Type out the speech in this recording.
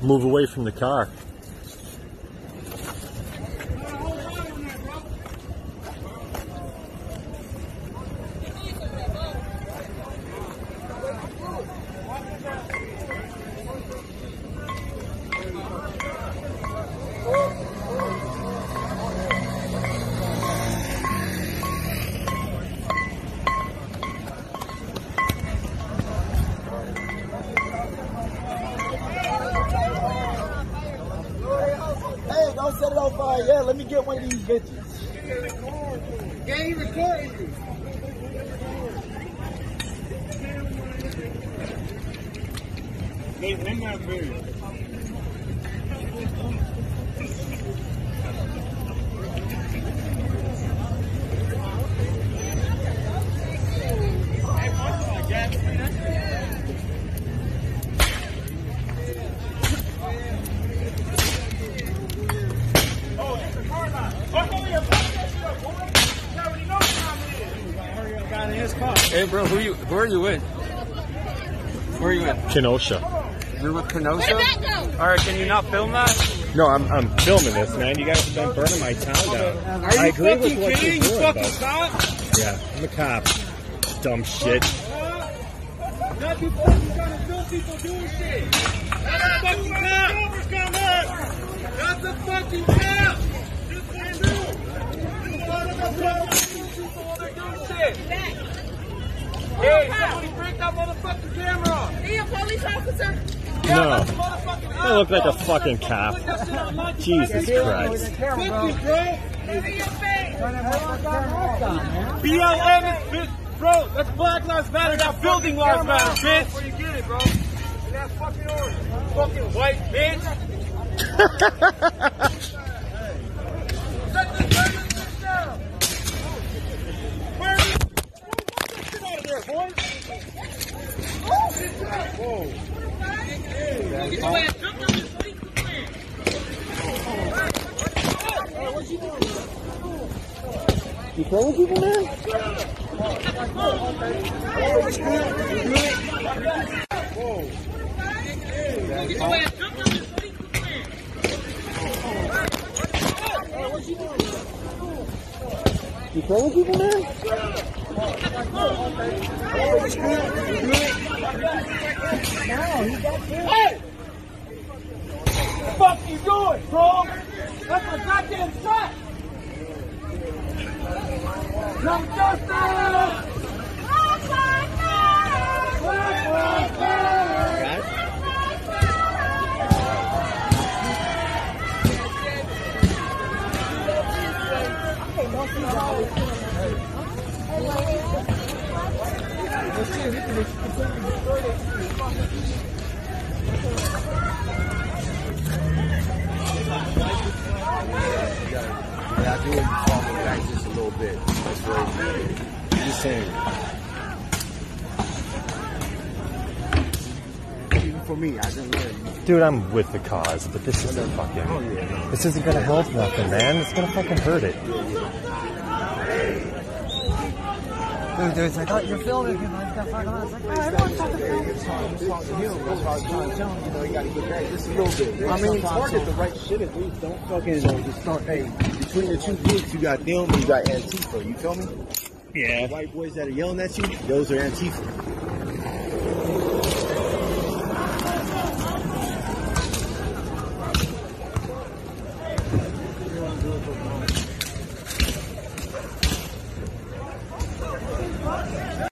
Move away from the car. Hey, don't set it on fire yet. Let me get one of these bitches. Yeah, he recording you. Nathan, in that booth. Hey, bro, who you? Who are you with? Where are you with? Kenosha. You're with Kenosha. All right, can you not film that? No, I'm, I'm filming this, man. You guys have been burning my town down. Are you I agree with fucking what kidding? you're You doing, fucking but cop? yeah, I'm a cop. Dumb shit. Not you fucking trying to film people doing shit. That's a fucking cop. That's a fucking cop. Hey, somebody break that motherfucking camera off. Are a police officer? Yeah, No. that's a I look like a fucking cop. Put that shit online. Jesus Christ. Fuck you, bro. Cover your face. BLM is, bitch, bro, that's Black Lives Matter, not Building Lives Matter, bitch. Where you get it, bro? In that fucking order. Fucking white bitch. Set this fucking bitch down. Where is Get out of there, boy. Whoa. Get your ass jumped on this police plan. You killing people, man? You killing people, man? Hey! What the fuck you doing, bro? That's my goddamn shot! Yeah, I do fall back just a little bit. That's right. I'm just saying. For me, I. Dude, I'm with the cause, but this isn't fucking. This isn't gonna help nothing, man. It's gonna fucking hurt it. Dude, dude, it's like, oh, you're filming him. I got fucking on. It's like, oh, I don't fucking film. It's talking to him. That's why I was trying to tell him, you know, you gotta get back just a little bit. I mean, target the right shit at least. Don't fucking, you know, just start, hey, between the two groups, you got them and you got Antifa. You feel me? Yeah. White boys that are yelling at you, those are Antifa.